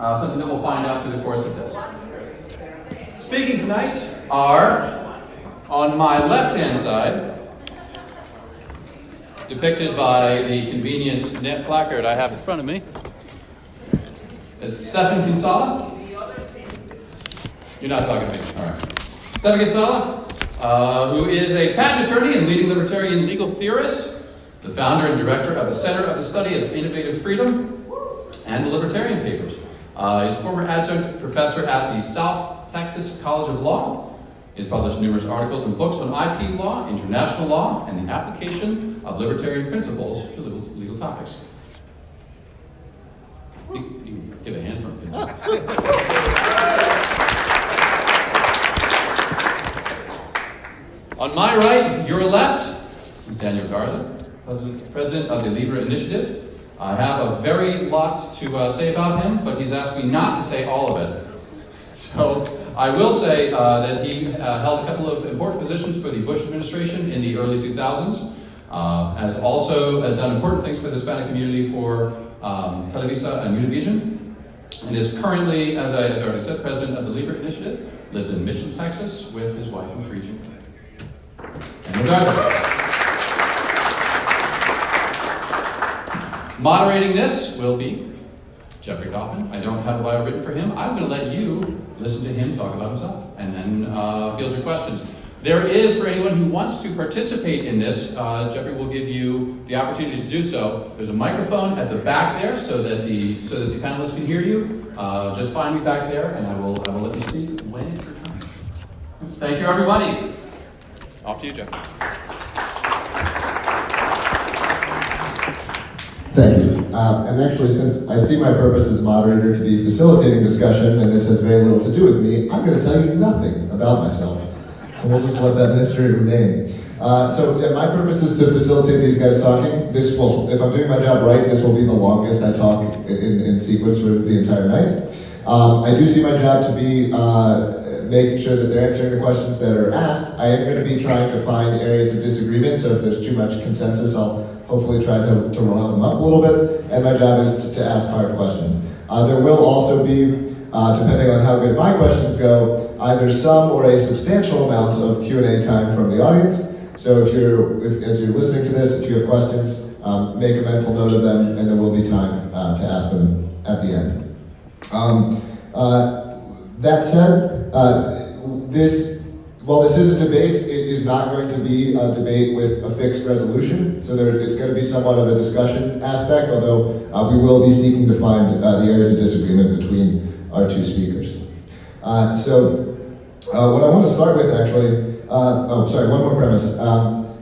uh, something that we'll find out through the course of this. Speaking tonight are, on my left hand side, depicted by the convenient net placard I have in front of me, is Stephan Kinsella. You're not talking to me. All right. Stephan Kinsella, uh, who is a patent attorney and leading libertarian legal theorist, the founder and director of the Center of the Study of Innovative Freedom and the Libertarian Papers. Uh, he's a former adjunct professor at the South Texas College of Law. He's published numerous articles and books on IP law, international law, and the application of libertarian principles to legal, legal topics. You, you can give a hand for him. On my right, your left, is Daniel Garza, president of the Libre Initiative. I have a very lot to uh, say about him, but he's asked me not to say all of it. So I will say uh, that he uh, held a couple of important positions for the Bush administration in the early 2000s, uh, has also uh, done important things for the Hispanic community for um, Televisa and Univision, and is currently, as I, as I already said, president of the Libre Initiative, lives in Mission, Texas, with his wife and three children. Moderating this will be Jeffrey Kaufman. I don't have a bio written for him. I'm going to let you listen to him talk about himself and then uh, field your questions. There is, for anyone who wants to participate in this, uh, Jeffrey will give you the opportunity to do so. There's a microphone at the back there so that the so that the panelists can hear you. Uh, just find me back there, and I will I will let you speak when it's your time. Thank you, everybody. Off to you, Jeff. Thank you. Um, and actually, since I see my purpose as moderator to be facilitating discussion, and this has very little to do with me, I'm going to tell you nothing about myself. And we'll just let that mystery remain. Uh, so yeah, my purpose is to facilitate these guys talking. This will, if I'm doing my job right, this will be the longest I talk in, in sequence for the entire night. Um, I do see my job to be uh, making sure that they're answering the questions that are asked. I am going to be trying to find areas of disagreement, so if there's too much consensus, I'll hopefully try to, to round them up a little bit, and my job is to, to ask hard questions. Uh, there will also be, uh, depending on how good my questions go, either some or a substantial amount of Q&A time from the audience. So if you're, if, as you're listening to this, if you have questions, um, make a mental note of them, and there will be time uh, to ask them at the end. Um, uh, that said, uh, this, while this is a debate, it is not going to be a debate with a fixed resolution. So there, it's going to be somewhat of a discussion aspect, although uh, we will be seeking to find uh, the areas of disagreement between our two speakers. Uh, so uh, what I want to start with, actually, uh, oh, sorry, one more premise. Um,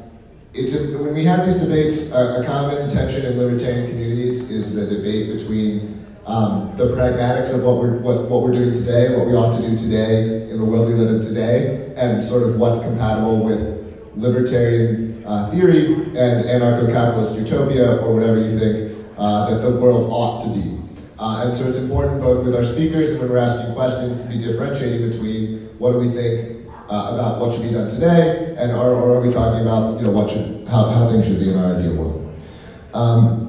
it's a, when we have these debates, a common tension in libertarian communities is the debate between um, the pragmatics of what we're, what, what we're doing today, what we ought to do today in the world we live in today, and sort of what's compatible with libertarian uh, theory and anarcho-capitalist utopia, or whatever you think uh, that the world ought to be. Uh, and so it's important both with our speakers and when we're asking questions to be differentiating between what do we think uh, about what should be done today, and or, or, are we talking about you know what should how, how things should be in our ideal world. Um,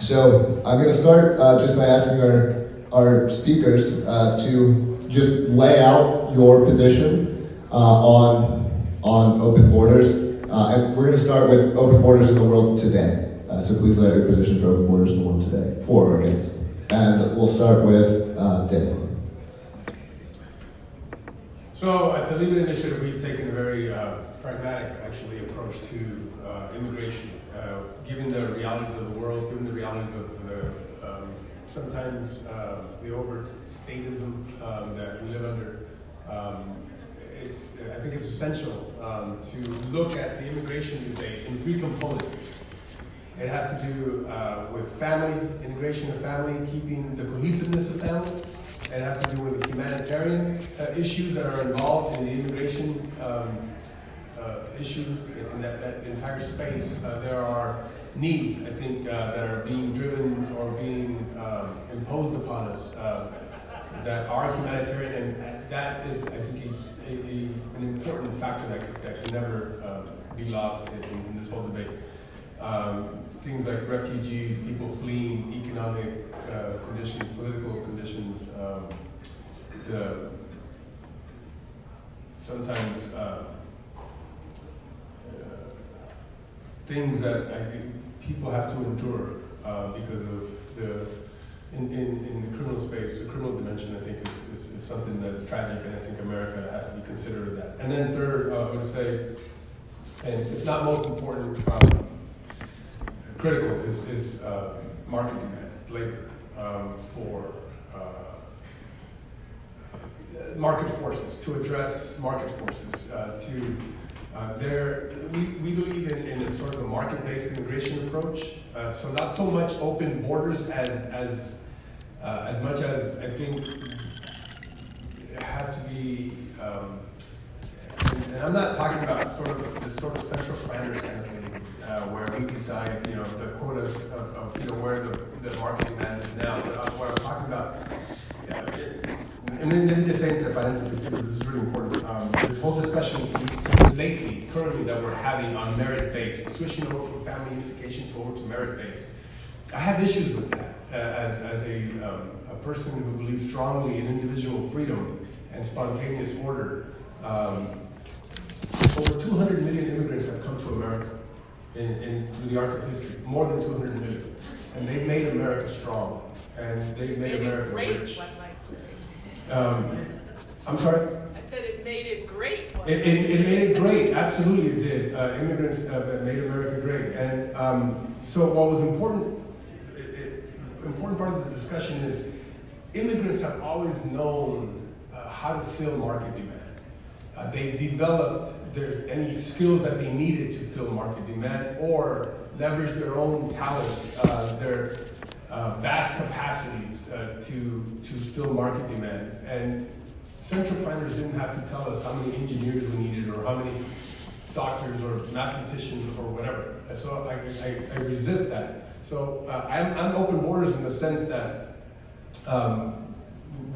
so I'm going to start uh, just by asking our, our speakers uh, to just lay out your position uh, on, on open borders. Uh, and we're going to start with open borders in the world today. Uh, so please lay out your position for open borders in the world today, for or against. And we'll start with uh, Daniel. So at the Libre Initiative, we've taken a very pragmatic, actually, approach to immigration uh, given the realities of the world, given the realities of the um, sometimes uh, the over statism um, that we live under, um, it's, I think it's essential um, to look at the immigration debate in three components. It has to do uh, with family, integration of family, keeping the cohesiveness of family. It has to do with the humanitarian uh, issues that are involved in the immigration um, uh, issues in that, that entire space, uh, there are needs, I think, uh, that are being driven or being um, imposed upon us that are humanitarian, and that is, I think, a, a, an important factor that, that can never uh, be lost in, in, this whole debate. Um, things like refugees, people fleeing economic uh, conditions, political conditions, the sometimes uh, things that I think people have to endure uh, because of the in, in, in the criminal space, the criminal dimension, I think, is, is, is, something that's tragic, and I think America has to be considerate of that. And then third, uh, I would say, and it's not most important, um, critical is, is uh, market demand, labor um, for uh, market forces, to address market forces, uh, to uh, there, we, we believe in, in a sort of a market-based immigration approach. Uh, so not so much open borders as, as, uh, as much as I think it has to be, um, and, I'm not talking about sort of this sort of central planners kind of thing, uh, where we decide, you know, the quotas of, of you know, where the, the market demand is now. But uh, what I'm talking about, yeah, it, and then, then just saying to the finances, this is really important. Um, this whole discussion lately, currently, that we're having on merit-based, switching over from family unification to over to merit-based. I have issues with that uh, as, as a, um, a person who believes strongly in individual freedom and spontaneous order. Um, over 200 million immigrants have come to America in, in, through the arc of history, more than 200 million. And they've made America strong, and they've made America rich. Um, I'm sorry? Said it made it great. It, it, it, made it great, absolutely it did. Uh, immigrants uh, made America great. And um, so what was important, it, important part of the discussion is immigrants have always known uh, how to fill market demand. Uh, they developed their, any skills that they needed to fill market demand or leverage their own talents, uh, their uh, vast capacities uh, to, to fill market demand. And central planners didn't have to tell us how many engineers we needed or how many doctors or mathematicians or whatever. So I, I, I resist that. So uh, I'm, I'm open borders in the sense that um,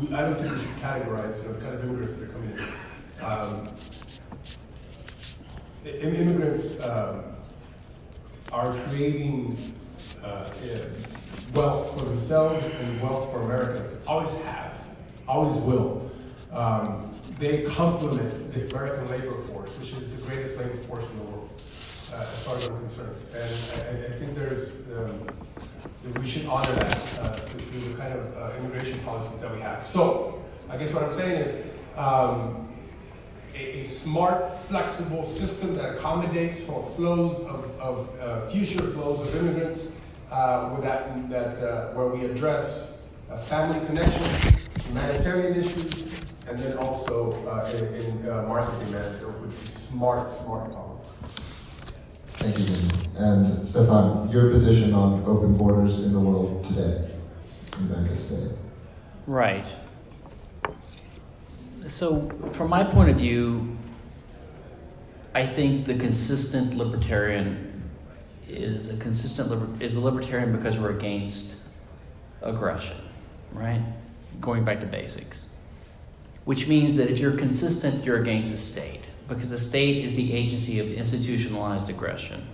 we, I don't think we should categorize the kind of immigrants that are coming in. Um, immigrants um, are creating uh, wealth for themselves and wealth for Americans. Always have, always will. Um, they complement the American labor force, which is the greatest labor force in the world, uh, as far as I'm concerned. And I, I think there's um, we should honor that uh, through the kind of uh, immigration policies that we have. So, I guess what I'm saying is. Um, a, a, smart, flexible system that accommodates for flows of, of uh, future flows of immigrants uh, that, that uh, where we address uh, family connections, humanitarian issues, and then also uh, in, in uh, market demand, would be smart, smart policy. Thank you, Jim. And Stephan, your position on open borders in the world today, in the United States. Right. So, from my point of view, I think the consistent libertarian is a consistent liber- is a libertarian because we're against aggression, right? Going back to basics. Which means that if you're consistent, you're against the state because the state is the agency of institutionalized aggression.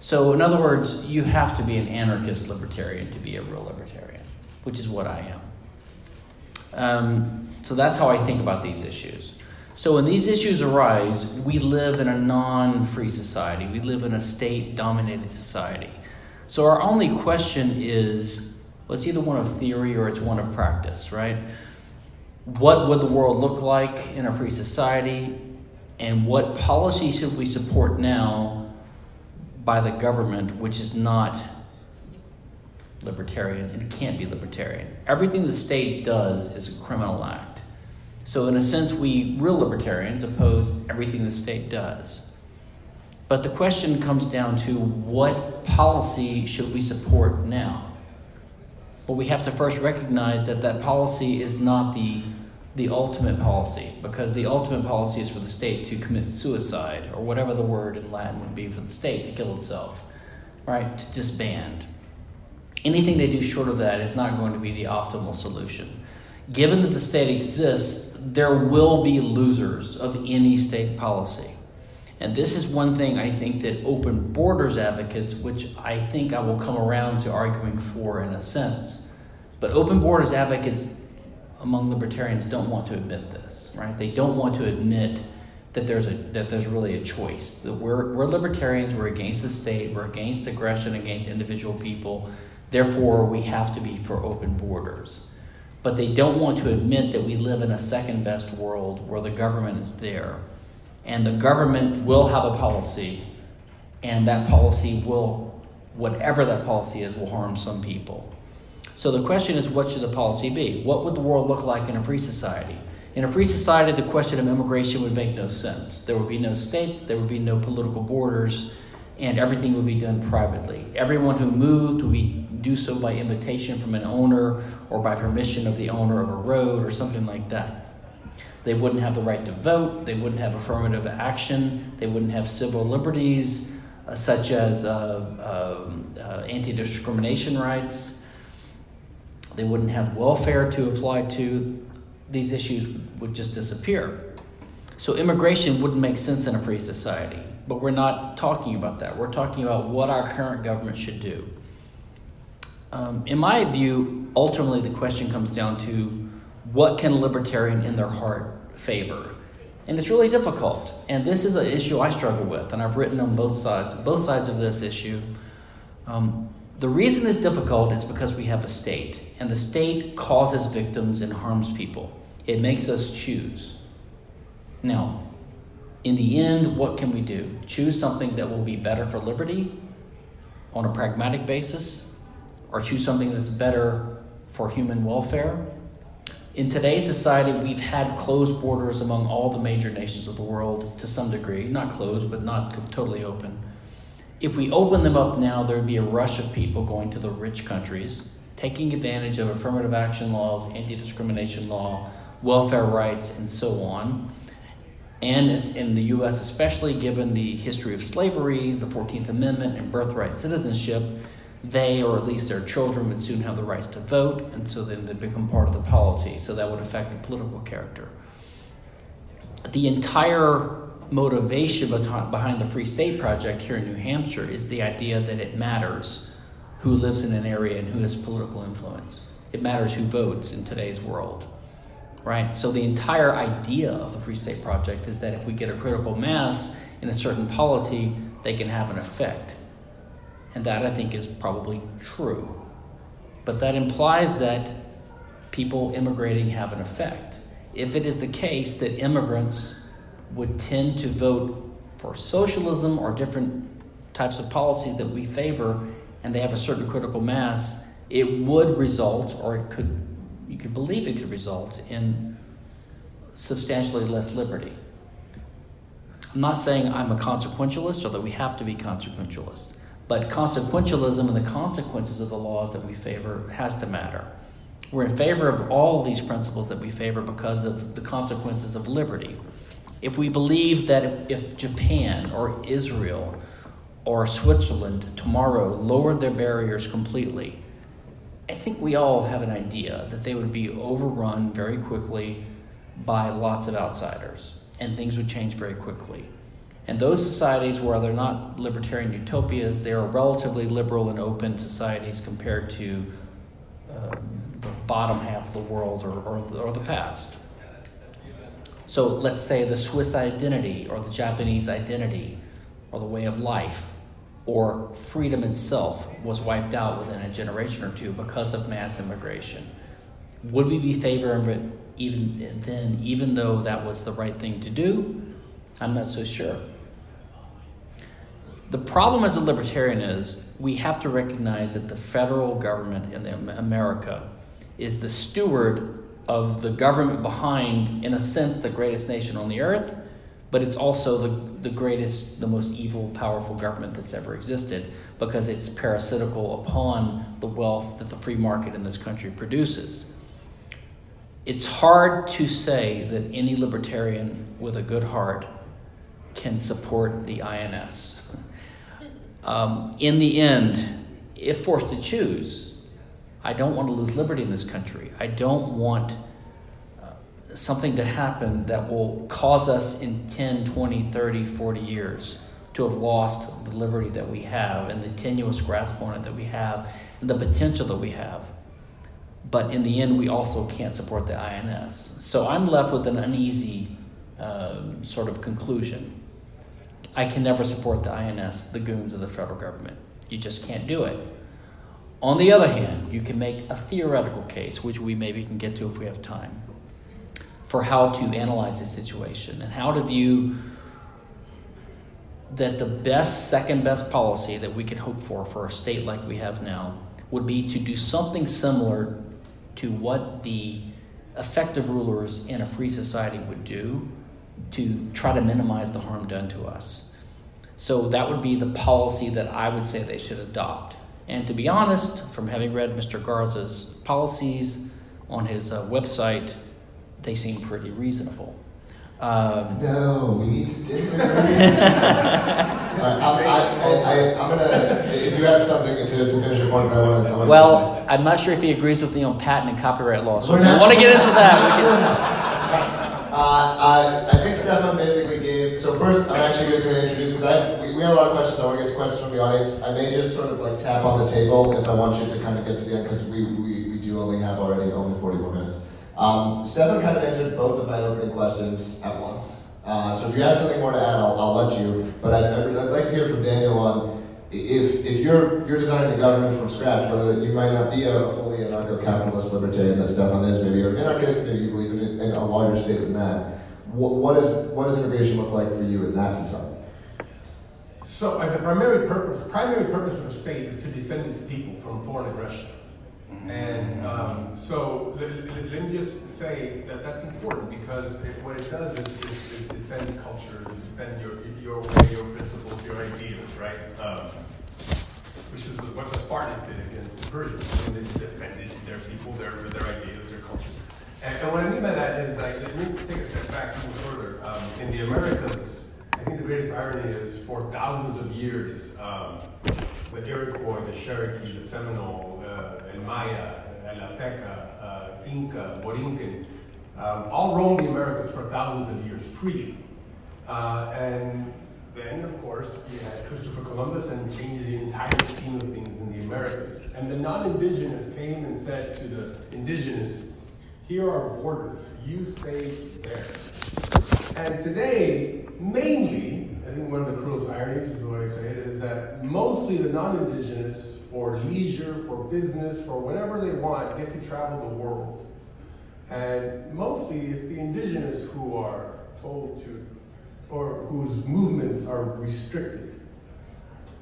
So, in other words, you have to be an anarchist libertarian to be a real libertarian, which is what I am. Um, so, that's how I think about these issues. So when these issues arise, we live in a non free society, we live in a state dominated society. So our only question is well, it's either one of theory or it's one of practice, right? What would the world look like in a free society? And what policy should we support now by the government, which is not libertarian and can't be libertarian? Everything the state does is a criminal act. So, in a sense, we real libertarians oppose everything the state does. But the question comes down to what policy should we support now? Well, we have to first recognize that that policy is not the, the ultimate policy, because the ultimate policy is for the state to commit suicide, or whatever the word in Latin would be for the state to kill itself, right? To disband. Anything they do short of that is not going to be the optimal solution. Given that the state exists, there will be losers of any state policy. And this is one thing I think that open borders advocates, which I think I will come around to arguing for in a sense, but open borders advocates among libertarians don't want to admit this, right? They don't want to admit that there's a that there's really a choice. That we're we're libertarians. We're against the state. We're against aggression against individual people. Therefore, we have to be for open borders. But they don't want to admit that we live in a second best world where the government is there, and the government will have a policy, and that policy will, whatever that policy is, will harm some people. So the question is, what should the policy be? What would the world look like in a free society? In a free society, the question of immigration would make no sense. There would be no states, there would be no political borders, and everything would be done privately. Everyone who moved would be, do so by invitation from an owner or by permission of the owner of a road or something like that. They wouldn't have the right to vote, they wouldn't have affirmative action, they wouldn't have civil liberties uh, such as uh, um, uh, anti discrimination rights. They wouldn't have welfare to apply to. These issues would just disappear. So immigration wouldn't make sense in a free society. But we're not talking about that. We're talking about what our current government should do. Um, in my view, ultimately the question comes down to what can libertarian in their heart favor? And it's really difficult. And this is an issue I struggle with, and I've written on both sides, both sides of this issue. Um, the reason it's difficult is because we have a state, and the state causes victims and harms people. It makes us choose. Now, in the end, what can we do? Choose something that will be better for liberty on a pragmatic basis, or choose something that's better for human welfare? In today's society, we've had closed borders among all the major nations of the world to some degree. Not closed, but not totally open. If we open them up now, there would be a rush of people going to the rich countries, taking advantage of affirmative action laws, anti discrimination law, welfare rights, and so on. And it's in the U.S., especially given the history of slavery, the 14th Amendment, and birthright citizenship, they, or at least their children, would soon have the rights to vote, and so then they'd become part of the polity. So that would affect the political character. The entire motivation behind the Free State Project here in New Hampshire is the idea that it matters who lives in an area and who has political influence. It matters who votes in today's world, right? So the entire idea of the Free State Project is that if we get a critical mass in a certain polity, they can have an effect. And that I think is probably true. But that implies that people immigrating have an effect. If it is the case that immigrants would tend to vote for socialism or different types of policies that we favor, and they have a certain critical mass, it would result, or it could, you could believe it could result in substantially less liberty. I'm not saying I'm a consequentialist or that we have to be consequentialist, but consequentialism and the consequences of the laws that we favor has to matter. We're in favor of all these principles that we favor because of the consequences of liberty if we believe that if Japan or Israel or Switzerland tomorrow lowered their barriers completely, I think we all have an idea that they would be overrun very quickly by lots of outsiders and things would change very quickly. And those societies where they're not libertarian utopias, they are relatively liberal and open societies compared to um, the bottom half of the world or, or, or the past. So let's say the Swiss identity or the Japanese identity or the way of life or freedom itself was wiped out within a generation or two because of mass immigration. Would we be favoring it even then, even though that was the right thing to do? I'm not so sure. The problem as a libertarian is we have to recognize that the federal government in America is the steward of the government behind, in a sense, the greatest nation on the earth, but it's also the, the greatest, the most evil, powerful government that's ever existed because it's parasitical upon the wealth that the free market in this country produces. It's hard to say that any libertarian with a good heart can support the INS. Um, in the end, if forced to choose, I don't want to lose liberty in this country. I don't want uh, something to happen that will cause us in 10, 20, 30, 40 years to have lost the liberty that we have and the tenuous grasp on it that we have and the potential that we have. but in the end, we also can't support the INS. So I'm left with an uneasy um, sort of conclusion. I can never support the INS, the goons of the federal government. You just can't do it. On the other hand, you can make a theoretical case, which we maybe can get to if we have time, for how to analyze the situation and how to view that the best, second best policy that we could hope for for a state like we have now would be to do something similar to what the effective rulers in a free society would do to try to minimize the harm done to us. So that would be the policy that I would say they should adopt. And to be honest, from having read Mr. Garza's policies on his uh, website, they seem pretty reasonable. Um, no, we need to disagree. right, I'm, I, am gonna. If you have something to, to finish your point, I want to. Well, I'm not sure if he agrees with me on patent and copyright law. So if you want to get into that, uh, I, I think Stephan basically gave. So first, I'm actually just going to introduce because we, we have a lot of questions. I want to get to questions from the audience. I may just sort of like tap on the table if I want you to kind of get to the end because we, we, we do only have already only 41 minutes. Um, Stephan kind of answered both of my opening questions at once. Uh, so if you have something more to add, I'll, I'll let you. But I'd, I'd, like to hear from Daniel on if, if you're, you're designing the government from scratch, whether you might not be a fully anarcho-capitalist libertarian that Stephan is, maybe you're an anarchist, maybe you believe in, in a larger state than that. What, what, is, what does immigration look like for you in that society? So uh, the primary purpose, primary purpose of a state is to defend its people from foreign aggression. And um, so let, me just say that that's important because it, what it does is, is, is defend culture, defend your, your way, your principles, your ideas, right? Um, which is what the Spartans did against the Persians. When they defended their people, their, their ideas, their culture. And, and, what I mean by that is, like, let me take a step back even further. Um, in the Americas, I think the greatest irony is for thousands of years, um, the Iroquois, the Cherokee, the Seminole, uh, El Maya, El Azteca, uh, Inca, Borinquen, um, all roamed the Americas for thousands of years, treating. Uh, and then, of course, you had Christopher Columbus and changed the entire scheme of things in the Americas. And the non-indigenous came and said to the indigenous, here are borders, you stay there. And today, mainly, I think one of the cruelest ironies is the way I say it, is that mostly the non-indigenous, for leisure, for business, for whatever they want, get to travel the world. And mostly it's the indigenous who are told to, or whose movements are restricted.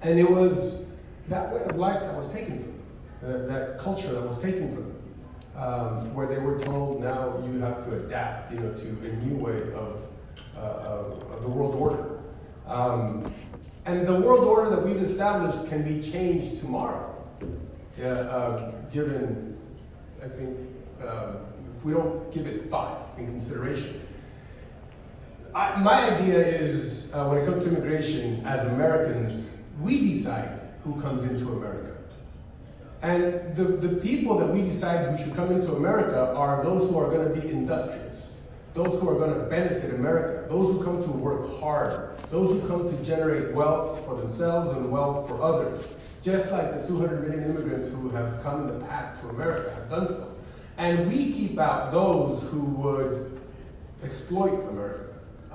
And it was that way of life that was taken from them, that culture that was taken from them. Um, where they were told now you have to adapt, you know, to a new way of, uh, of, the world order. Um, and the world order that we've established can be changed tomorrow, uh, given, I think, uh, if we don't give it thought and consideration. I, my idea is uh, when it comes to immigration, as Americans, we decide who comes into America. And the, the people that we decide who should come into America are those who are going to be industrious those who are going to benefit America, those who come to work hard, those who come to generate wealth for themselves and wealth for others, just like the 200 million immigrants who have come in the past to America have done so. And we keep out those who would exploit America,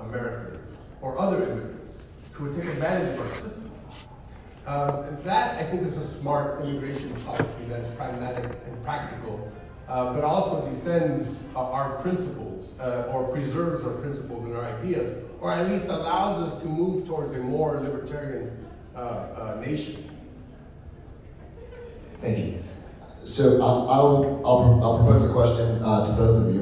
Americans, or other immigrants who would take advantage of our system. Um, that, I think, is a smart immigration policy that's pragmatic and practical uh, but also defends uh, our principles uh, or preserves our principles and our ideas, or at least allows us to move towards a more libertarian uh, uh, nation. Thank you. So I'll, I'll, I'll, I'll propose a question to both of you.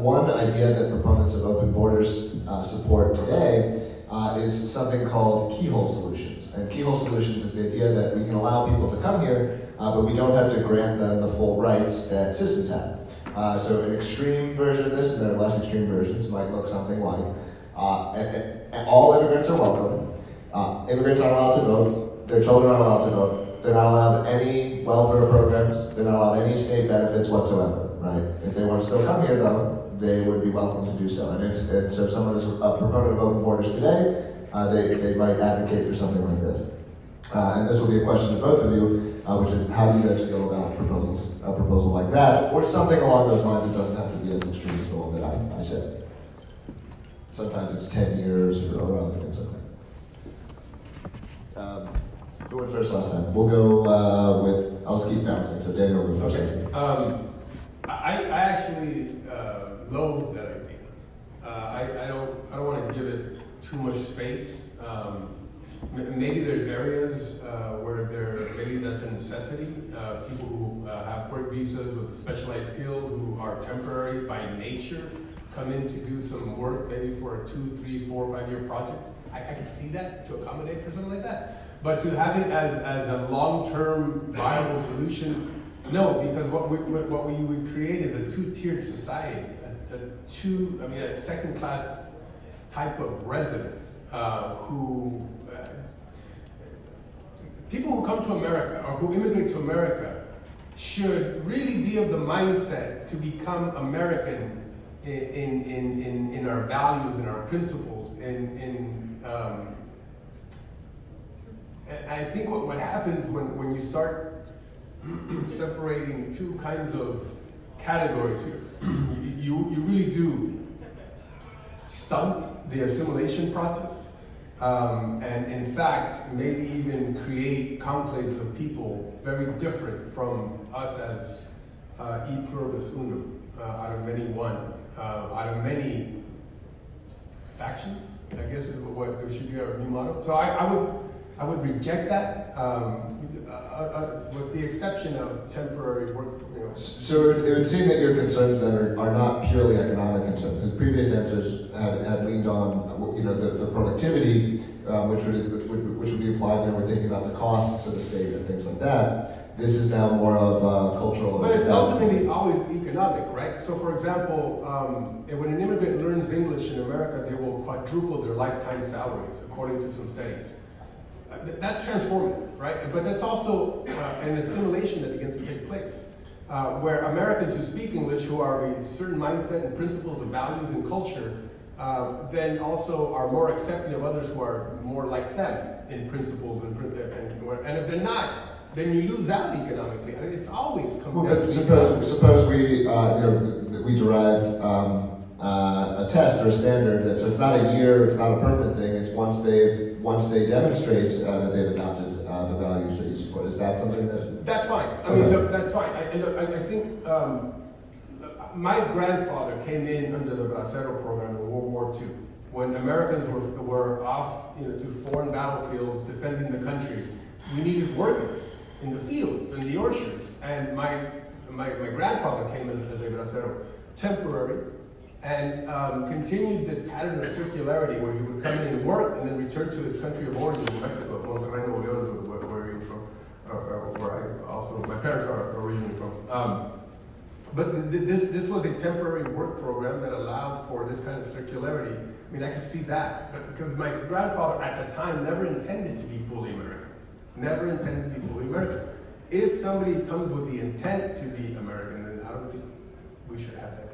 one idea that proponents of open borders support today is something called keyhole solutions. And keyhole solutions is the idea that we can allow people to come here uh, but we don't have to grant them the full rights that citizens have. Uh, so an extreme version of this, and then less extreme versions might look something like, uh, and, and all immigrants are welcome. Uh, immigrants aren't allowed to vote. Their children aren't allowed to vote. They're not allowed any welfare programs. They're not allowed any state benefits whatsoever, right? If they want to still come here, though, they would be welcome to do so. And if, and so if someone is a proponent of open borders today, uh, they, they might advocate for something like this. Uh, and this will be a question to both of you, uh, which is how do you guys feel about proposals, a proposal like that, or something along those lines? It doesn't have to be as extreme as the one that I, I said. Sometimes it's 10 years or, or other things like that. Um, who went first last time? We'll go uh, with, I'll just keep bouncing. So Daniel will go first. Okay. Um, I, I actually uh, loathe that idea. Uh, I, I don't, I don't want to give it too much space. Um, maybe there's areas uh, where there, maybe that's a necessity. Uh, people who uh, have work visas with specialized skills who are temporary by nature come in to do some work, maybe for a two, three, four, five year project. I, I can see that to accommodate for something like that. But to have it as, as a long term viable solution, no, because what we, what we would create is a two tiered society, a, a two, I mean, a second class type of resident uh, who, uh, people who come to America or who immigrate to America should really be of the mindset to become American in, in, in, in our values and our principles. In, in, um, and I think what, what happens when, when you start separating two kinds of categories here, you, you really do stunt the assimilation process. Um, and in fact, maybe even create conclaves of people very different from us as uh, e pluribus unum, uh, out of many one, uh, out of many factions, I guess is what it should be our new motto. So I, I would I would reject that, um, uh, uh, with the exception of temporary work. You know. So it would, seem that your concerns then are, are not purely economic concerns. His previous answers had, had leaned on, you know, the, the productivity, um, which would, would, which would be applied when we're thinking about the costs to the state and things like that. This is now more of a cultural. But it's ultimately always economic, right? So, for example, um, when an immigrant learns English in America, they will quadruple their lifetime salaries, according to some studies. Uh, th- That's transformative, right? But that's also uh, an assimilation that begins to take place, uh, where Americans who speak English, who are a certain mindset and principles and values and culture, uh, then also are more accepting of others who are more like them in principles and, prin- and, and if they're not, then you lose out economically. I mean, It's always comes Well, but suppose, suppose we, uh, you know, we derive um, uh, a test or a standard that, so it's not a year, it's not a permanent thing, it's once they, once they demonstrate uh, that they've adopted uh, the values that you support. Is that something that? That's fine. I mean, look, that's fine. I, look, I, I think um, my grandfather came in under the Bracero program in World War II. When Americans were, were off you know, to foreign battlefields defending the country, we needed workers in the fields, in the orchards. And my, my, my grandfather came as, as a Bracero, temporary, and um, continued this pattern of circularity where he would come in and work and then return to his country of origin in Mexico, Monterrey, León, where, where he was from, or, or where I also, my parents are originally from. Um, but th- this, this was a temporary work program that allowed for this kind of circularity. I mean, I could see that, but because my grandfather at the time never intended to be fully American, never intended to be fully American. If somebody comes with the intent to be American, then I don't think we should have that.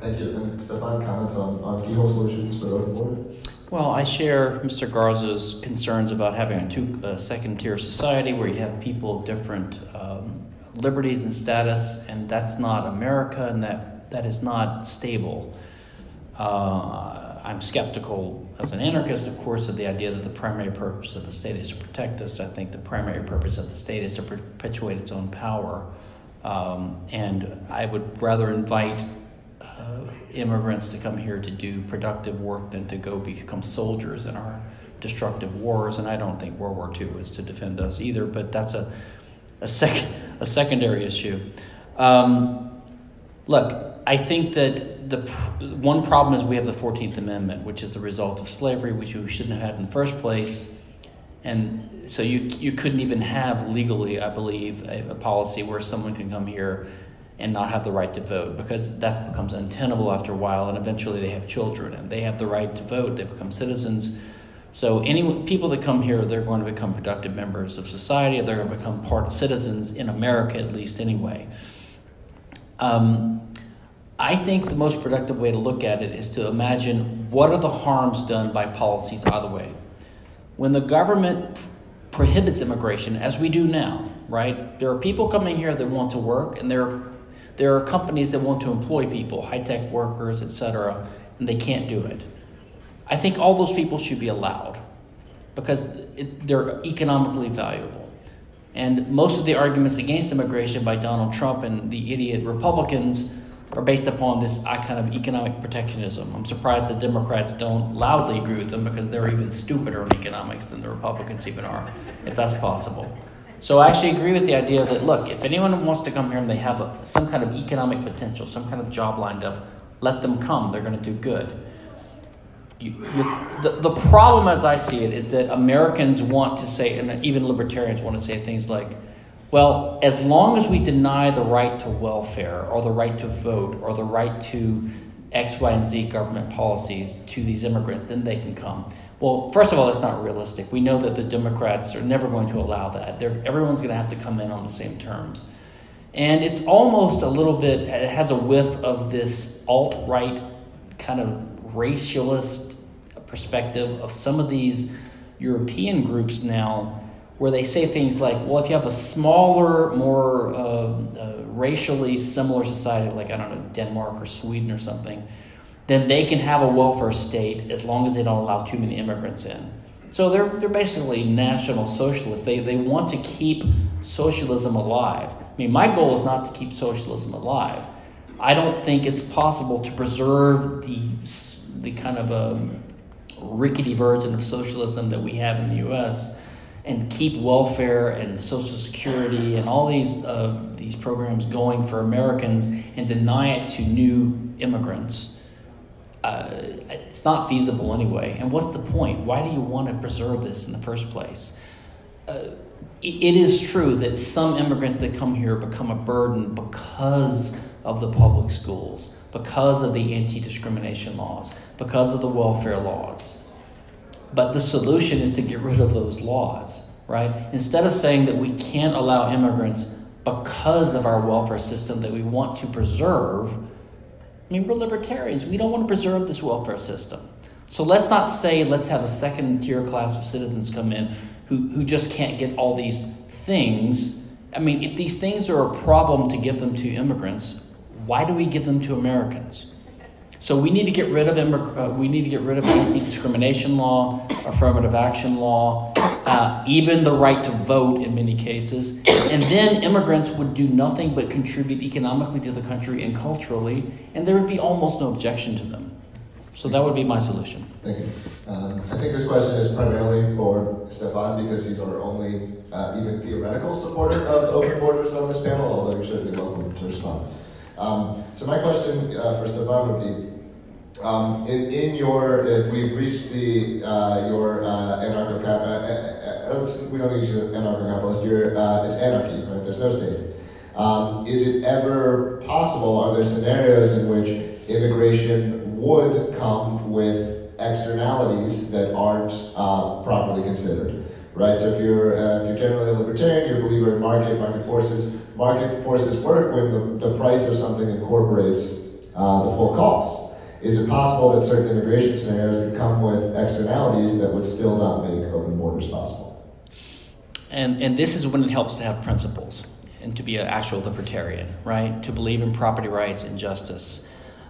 Thank you. And Stephan, comments on, on keyhole solutions for open border? Well, I share Mr. Garza's concerns about having a two second tier society where you have people of different um, liberties and status, and that's not America, and that that is not stable. Uh, I'm skeptical as an anarchist, of course, of the idea that the primary purpose of the state is to protect us. I think the primary purpose of the state is to perpetuate its own power. Um, and I would rather invite immigrants to come here to do productive work than to go become soldiers in our destructive wars. And I don't think World War II was to defend us either, but that's a, a, sec- a secondary issue. Um, look, I think that the pr- one problem is we have the 14th Amendment, which is the result of slavery, which we shouldn't have had in the first place. And so you, you couldn't even have legally, I believe, a, a policy where someone can come here and not have the right to vote because that becomes untenable after a while and eventually they have children and they have the right to vote they become citizens so any people that come here they're going to become productive members of society they're going to become part citizens in america at least anyway um, i think the most productive way to look at it is to imagine what are the harms done by policies either way when the government prohibits immigration, as we do now, right? There are people coming here that want to work, and there are, there are companies that want to employ people, high tech workers, etc., and they can't do it. I think all those people should be allowed because it, they're economically valuable. And most of the arguments against immigration by Donald Trump and the idiot Republicans are based upon this kind of economic protectionism. I'm surprised the Democrats don't loudly agree with them because they're even stupider on economics than the Republicans even are, if that's possible. So I actually agree with the idea that look, if anyone wants to come here and they have a, some kind of economic potential, some kind of job lined up, let them come. They're going to do good. You, the, the problem, as I see it, is that Americans want to say, and even libertarians want to say things like, well, as long as we deny the right to welfare or the right to vote or the right to X, Y, and Z government policies to these immigrants, then they can come. Well, first of all, that's not realistic. We know that the Democrats are never going to allow that. They're, everyone's going to have to come in on the same terms. And it's almost a little bit, it has a whiff of this alt right kind of racialist perspective of some of these European groups now where they say things like, well, if you have a smaller, more uh, uh, racially similar society, like, I don't know, Denmark or Sweden or something, then they can have a welfare state as long as they don't allow too many immigrants in. So they're, they're basically national socialists. They, they want to keep socialism alive. I mean, my goal is not to keep socialism alive. I don't think it's possible to preserve the, the kind of um, rickety version of socialism that we have in the US and keep welfare and Social Security and all these uh, these programs going for Americans and deny it to new immigrants. Uh, it's not feasible anyway. And what's the point? Why do you want to preserve this in the first place? Uh, it is true that some immigrants that come here become a burden because of the public schools, because of the anti discrimination laws, because of the welfare laws. But the solution is to get rid of those laws, right? Instead of saying that we can't allow immigrants because of our welfare system that we want to preserve, I mean, we're libertarians. We don't want to preserve this welfare system. So let's not say let's have a second tier class of citizens come in who, who just can't get all these things. I mean, if these things are a problem to give them to immigrants, why do we give them to Americans? So we need to get rid of immig- uh, we need to get rid of anti-discrimination law, affirmative action law, uh, even the right to vote in many cases, and then immigrants would do nothing but contribute economically to the country and culturally, and there would be almost no objection to them. So that would be my solution. Thank you. Um, I think this question is primarily for Stephan because he's our only uh, even theoretical supporter of open borders on this panel, although you're certainly welcome to respond. Um, so my question uh, for Stephan would be, um, in, in, your, if we've reached the, uh, your uh, uh, uh, uh we don't use anarcho-capitalist, you're, it's anarchy, right? There's no state. Um, is it ever possible, are there scenarios in which immigration would come with externalities that aren't properly considered? Right, so if you're if you're generally a libertarian, you're a believer in market, market forces, market forces work when the, the price of something incorporates uh, the full cost. Is it possible that certain immigration scenarios could come with externalities that would still not make open borders possible? And, and this is when it helps to have principles and to be an actual libertarian, right? To believe in property rights and justice.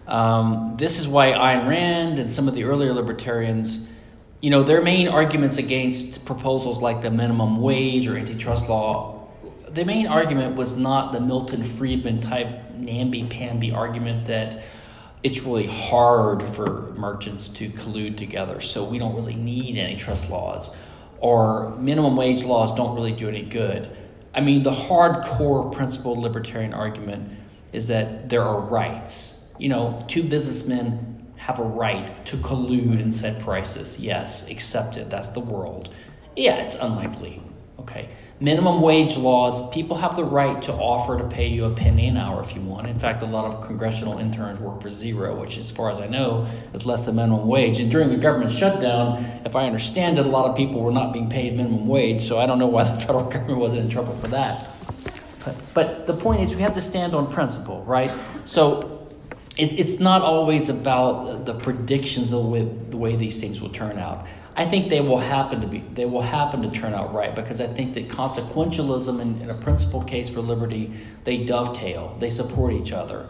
Um, this is why Ayn Rand and some of the earlier libertarians, you know, their main arguments against proposals like the minimum wage or antitrust law the main argument was not the Milton Friedman type namby-pamby argument that it's really hard for merchants to collude together, so we don't really need antitrust laws, or minimum wage laws don't really do any good. I mean, the hardcore principled libertarian argument is that there are rights. You know, two businessmen have a right to collude and set prices. Yes, accepted. That's the world. Yeah, it's unlikely. Okay minimum wage laws, people have the right to offer to pay you a penny an hour if you want. In fact, a lot of congressional interns work for zero, which, as far as I know, is less than minimum wage. And during the government shutdown, if I understand it, a lot of people were not being paid minimum wage, so I don't know why the federal government wasn't in trouble for that. But, but the point is, we have to stand on principle, right? So it, it's not always about the predictions of the way these things will turn out. I think they will happen to be they will happen to turn out right because I think that consequentialism and, and a principled case for liberty they dovetail they support each other.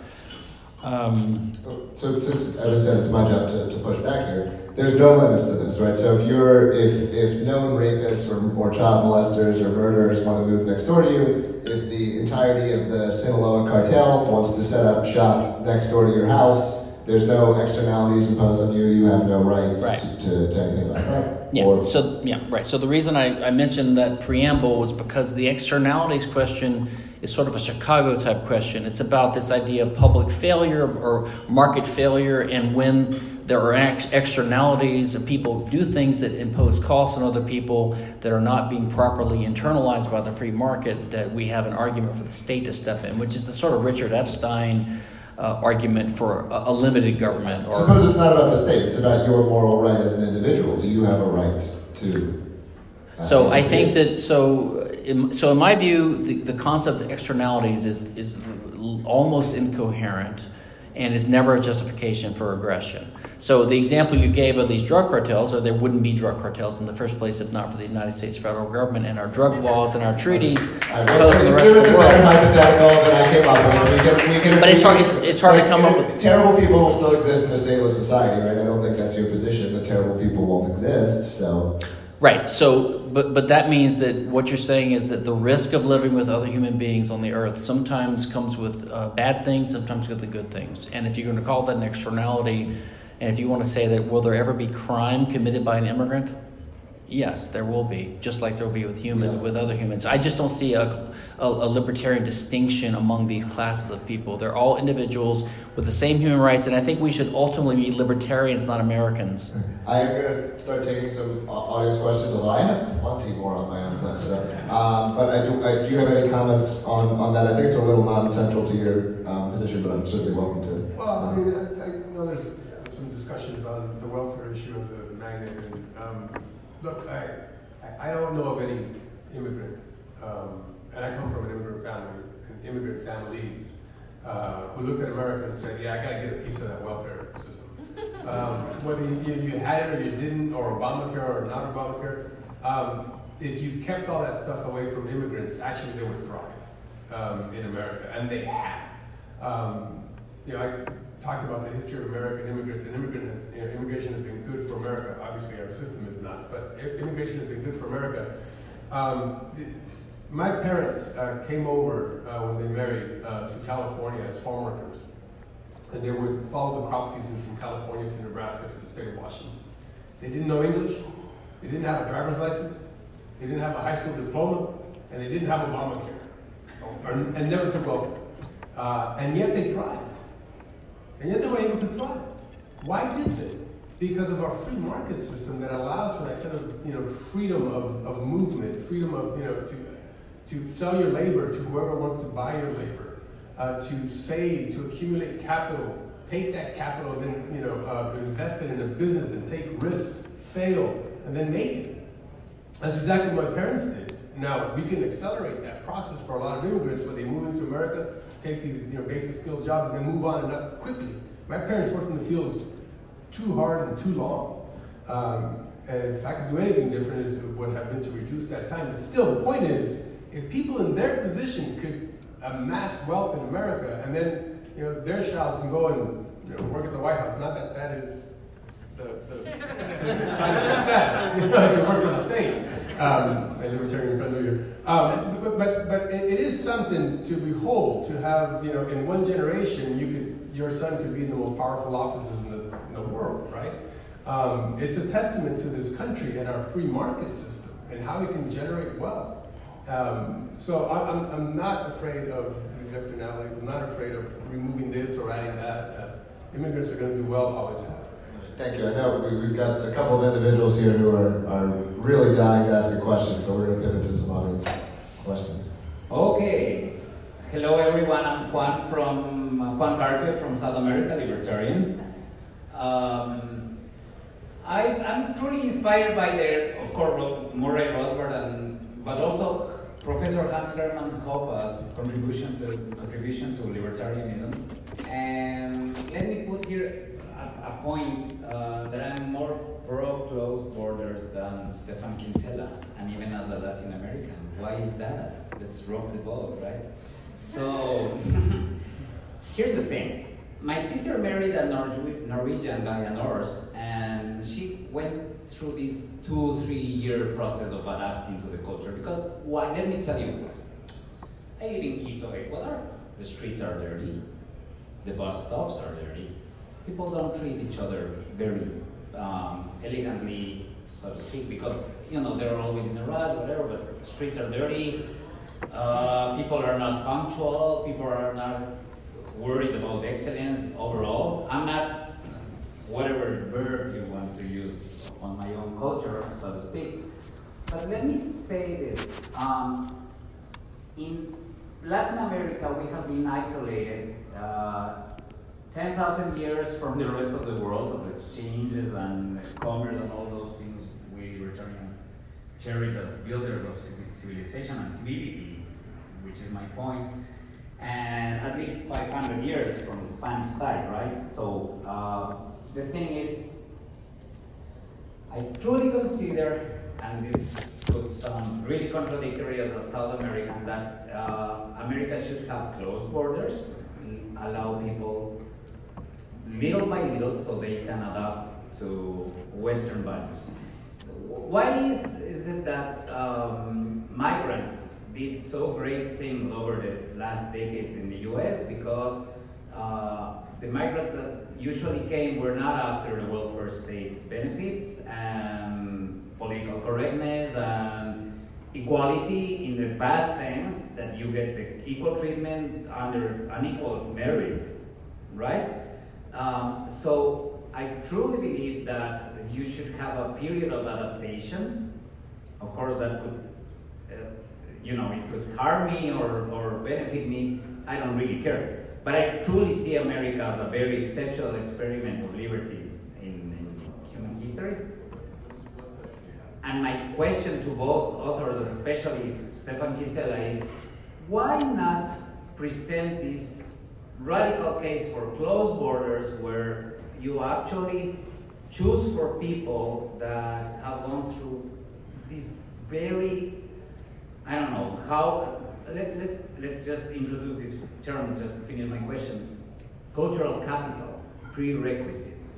Um, so since, as I said, it's my job to, to push back here. There's no limits to this, right? So if you're if if known rapists or, or child molesters or murderers want to move next door to you, if the entirety of the Sinaloa cartel wants to set up shop next door to your house, there's no externalities imposed on you. You have no rights Right. To, to, anything like that. Yeah. Or- So yeah, right. So the reason I, I mentioned that preamble was because the externalities question is sort of a Chicago type question. It's about this idea of public failure or market failure, and when there are ex- externalities and people do things that impose costs on other people that are not being properly internalized by the free market, that we have an argument for the state to step in, which is the sort of Richard Epstein. Uh, argument for a, a limited government, or Suppose it's not about the state; it's about your moral right as an individual. Do you have a right to? uh, So I think that so in, so in my view, the, the concept of externalities is is almost incoherent, and is never a justification for aggression. So the example you gave of these drug cartels, or there wouldn't be drug cartels in the first place if not for the United States federal government and our drug laws and our treaties on the rest of the world. hypothetical than I came up with. We can, we can, But it's hard- it's- it's hard to come up with- Terrible people will still exist in a stateless society, right? I don't think that's your position. That terrible people won't exist. So Right. So, but but that means that what you're saying is that the risk of living with other human beings on the earth sometimes comes with uh, bad things, sometimes with the good things. And if you're going to call that an externality, and if you want to say that will there ever be crime committed by an immigrant? Yes, there will be, just like there will be with human Yeah. with other humans. I just don't see a, a, a libertarian distinction among these classes of people. They're all individuals with the same human rights, and I think we should ultimately be libertarians, not Americans. I am gonna start taking some audience questions, although I have plenty more on my own list. So, um, but I do, I, do you have any comments on, on that? I think it's a little non-central to your um, position, but I'm certainly welcome to. Well, I mean, I, I know there's some discussions on the welfare issue as a magnet, and um, look, I, I don't know of any immigrant, um, and I come from an immigrant family, and immigrant families, uh, who looked at America and said, "Yeah, I got to get a piece of that welfare system." Um, whether you, you had it or you didn't, or Obamacare or not Obamacare, um, if you kept all that stuff away from immigrants, actually they would thrive um, in America, and they have. Um, you know, I talked about the history of American immigrants, and immigrant has, you know, immigration has been good for America. Obviously, our system is not, but immigration has been good for America. Um, my parents uh, came over uh, when they married uh, to California as farm workers, and they would follow the crop season from California to Nebraska to the state of Washington. They didn't know English, they didn't have a driver's license, they didn't have a high school diploma, and they didn't have Obamacare, and never took welfare. Uh, and yet they thrived. And yet they were able to thrive. Why did they? Because of our free market system that allows for that kind of you know freedom of, of movement, freedom of you know to to sell your labor to whoever wants to buy your labor, uh, to save, to accumulate capital, take that capital, then you know uh, invest it in a business and take risks, fail, and then make it. That's exactly what my parents did. Now we can accelerate that process for a lot of immigrants when they move into America, take these you know basic skill jobs, and then move on and up quickly. My parents worked in the fields too hard and too long. Um, and if I could do anything different, is it would have been to reduce that time. But still, the point is, if people in their position could amass wealth in America, and then you know their child can go and you know, work at the White House, not that that is the, the, the sign of success, you know, to work for the state. Um, a libertarian friend of yours. Um, but but, but it, it is something to behold, to have, you know, in one generation, you could, your son could be in the most powerful offices in the, in the world, right? Um, it's a testament to this country and our free market system and how it can generate wealth. Um, so I, I'm, I'm not afraid of externalities. I'm not afraid of removing this or adding that. Uh, immigrants are going to do well, always. Thank you. I know we, we've got a couple of individuals here who are, are really dying to ask a question, so we're going to pivot to some audience questions. Okay. Hello, everyone. I'm Juan from Juan Carpio from South America, libertarian. Um, I, I'm truly inspired by the, of course, Murray Rothbard, and but also Professor Hans Hermann Hoppe's contribution to contribution to libertarianism. And let me put here point uh, that I'm more pro closed borders than Stephan Kinsella, and even as a Latin American. Why is that? Let's rock the boat, right? So, here's the thing. My sister married a Nor- Norwegian guy, a Norse, and she went through this two, three year process of adapting to the culture. Because, why? Let me tell you, I live in Quito, Ecuador. The streets are dirty, the bus stops are dirty. People don't treat each other very um, elegantly, so to speak, because you know they're always in a rush, whatever. But streets are dirty. Uh, people are not punctual. People are not worried about excellence overall. I'm not whatever verb you want to use on my own culture, so to speak. But let me say this: um, in Latin America, we have been isolated. Uh, 10,000 years from the rest of the world of exchanges and commerce and all those things we libertarians cherish as builders of civilization and civility, which is my point, and at least 500 years from the Spanish side, right? So uh, the thing is, I truly consider, and this could sound really contradictory as a South American, that uh, America should have closed borders, allow people little by little so they can adapt to Western values. Why is, is it that um, migrants did so great things over the last decades in the US? Because uh, the migrants that usually came were not after the welfare state benefits and political correctness and equality in the bad sense that you get the equal treatment under unequal merit, right? Um, so I truly believe that you should have a period of adaptation. Of course, that could, uh, you know, it could harm me or, or benefit me. I don't really care. But I truly see America as a very exceptional experiment of liberty in, in human history. And my question to both authors, especially Stephan Kinsella, is why not present this radical case for closed borders where you actually choose for people that have gone through this very, I don't know, how, let, let, let's just introduce this term just to finish my question. Cultural capital, prerequisites,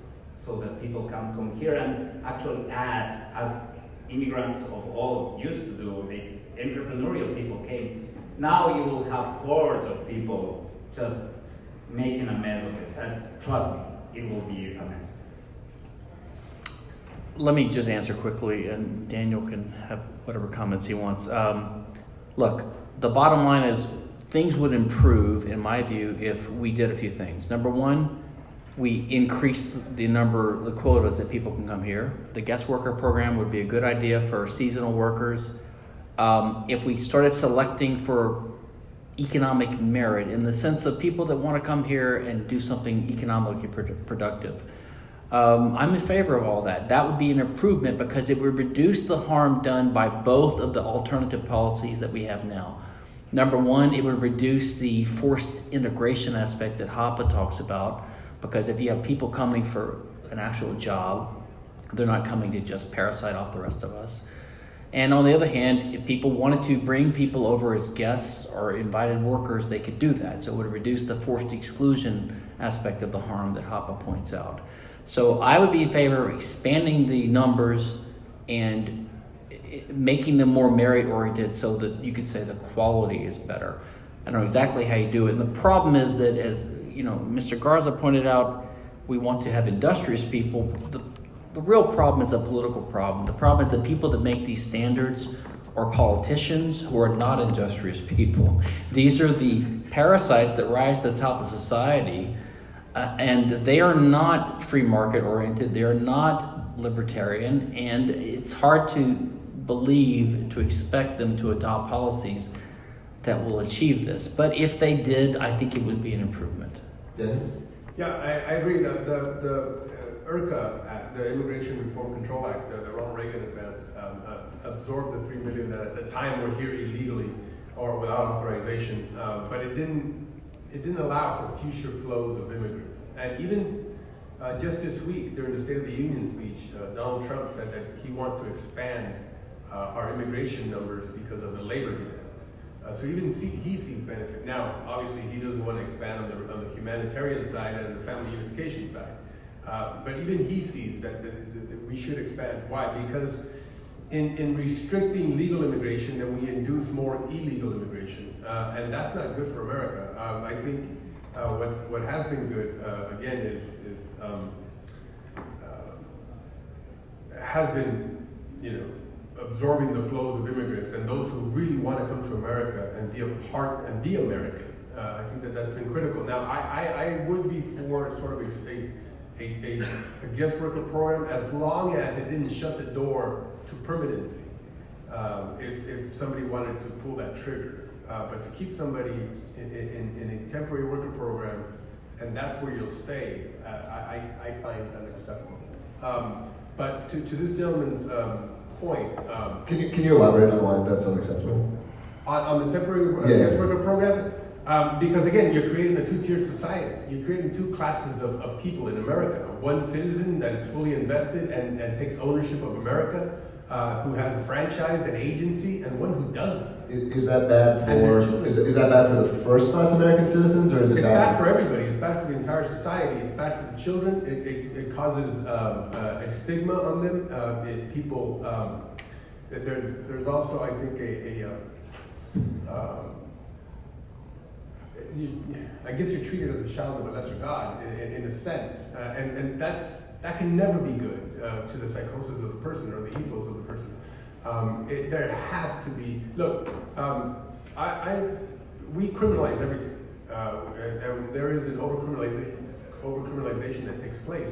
so that people can come here and actually add, as immigrants of all used to do, the entrepreneurial people came. Now you will have hordes of people just making a mess of it. And trust me, it will be a mess. Let me just answer quickly, and Daniel can have whatever comments he wants. Um, look, the bottom line is things would improve, in my view, if we did a few things. Number one, we increase the number, the quotas that people can come here. The guest worker program would be a good idea for seasonal workers. Um, if we started selecting for economic merit in the sense of people that want to come here and do something economically productive. Um, I'm in favor of all that. That would be an improvement because it would reduce the harm done by both of the alternative policies that we have now. Number one, it would reduce the forced integration aspect that Hoppe talks about because if you have people coming for an actual job, they're not coming to just parasite off the rest of us. And on the other hand, if people wanted to bring people over as guests or invited workers, they could do that. So it would reduce the forced exclusion aspect of the harm that Hoppe points out. So I would be in favor of expanding the numbers and making them more merit oriented so that you could say the quality is better. I don't know exactly how you do it. And the problem is that, as you know, Mr. Garza pointed out, we want to have industrious people. The the real problem is a political problem. The problem is that people that make these standards are politicians who are not industrious people. These are the parasites that rise to the top of society, uh, and they are not free market oriented, they are not libertarian, and it's hard to believe, to expect them to adopt policies that will achieve this. But if they did, I think it would be an improvement. Yeah, I, I agree. The, the, the IRCA, the Immigration Reform Control Act, uh, that Ronald Reagan advanced, um, uh, absorbed the three million that at the time were here illegally or without authorization, uh, but it didn't it didn't allow for future flows of immigrants. And even Uh, just this week, during the State of the Union speech, uh, Donald Trump said that he wants to expand uh, our immigration numbers because of the labor demand. Uh, so even see, he sees benefit. Now, obviously, he doesn't want to expand on the, on the humanitarian side and the family unification side. Uh, but even he sees that, we should expand. Why? Because in, in restricting legal immigration, then we induce more illegal immigration. Uh, and that's not good for America. Um, I think uh, what's, what has been good, uh, again, is, is um, uh, has been, you know, absorbing the flows of immigrants and those who really want to come to America and be a part and be American. I think that that's been critical. Now, I, I, I would be for sort of a, a, a, a, guest worker program as long as it didn't shut the door to permanency. Um, if, if somebody wanted to pull that trigger. Uh, but to keep somebody in, in, in, a temporary worker program, and that's where you'll stay, uh, I, I find unacceptable. Um, but to, to this gentleman's um, point. Um, can, you, can you elaborate on why that's unacceptable? On, on the temporary uh, yeah. guest worker program? Um, because again, you're creating a two-tiered society. You're creating two classes of, of people in America. One citizen that is fully invested and, and takes ownership of America, uh, who has a franchise and agency, and one who doesn't. Is, is that bad for is, is that bad for the first class American citizens, or is it it's bad? bad for everybody. It's bad for the entire society. It's bad for the children. It, it, it causes um, uh, a stigma on them. Uh, it, people. Um, there's there's also I think a, a uh, um, you, I guess you're treated as a child of a lesser God in, in, in a sense, uh, and and that's that can never be good uh, to the psychosis of the person or the ethos of the person. Um, it, there has to be, look, um, I, I, we criminalize everything. Uh, there is an overcriminalization, overcriminalization that takes place.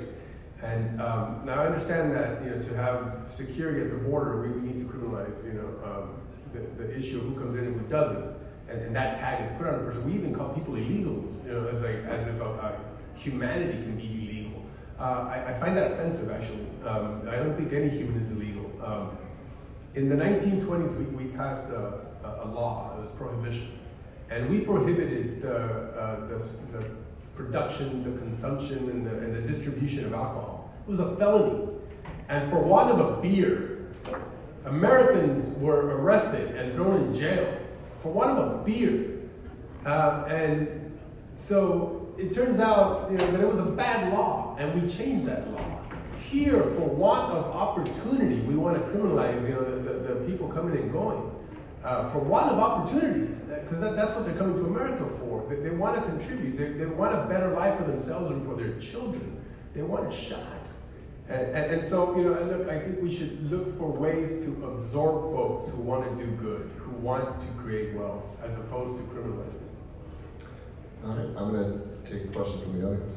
And um, now I understand that you know to have security at the border, we, we need to criminalize you know um, the, the issue of who comes in and who doesn't, and, and that tag is put on a person. We even call people illegals, you know, as like as if a, a humanity can be illegal. Uh, I, I, find that offensive actually. Um, I don't think any human is illegal. Um, in the 1920s, we, we passed a, a, a law, it was prohibition. And we prohibited uh, uh, the, the, production, the consumption, and the, and the distribution of alcohol. It was a felony. And for want of a beer, Americans were arrested and thrown in jail for want of a beer. Uh, and so it turns out you know, that it was a bad law, and we changed that law here, for want of opportunity, we want to criminalize, you know, the, the, the people coming and going. Uh, for want of opportunity, because that, that's what they're coming to America for. They, they want to contribute. They, they want a better life for themselves and for their children. They want a shot. And, and, and, so, you know, look, I think we should look for ways to absorb folks who want to do good, want to create wealth, as opposed to criminalizing. it. All right, I'm going to take a question from the audience.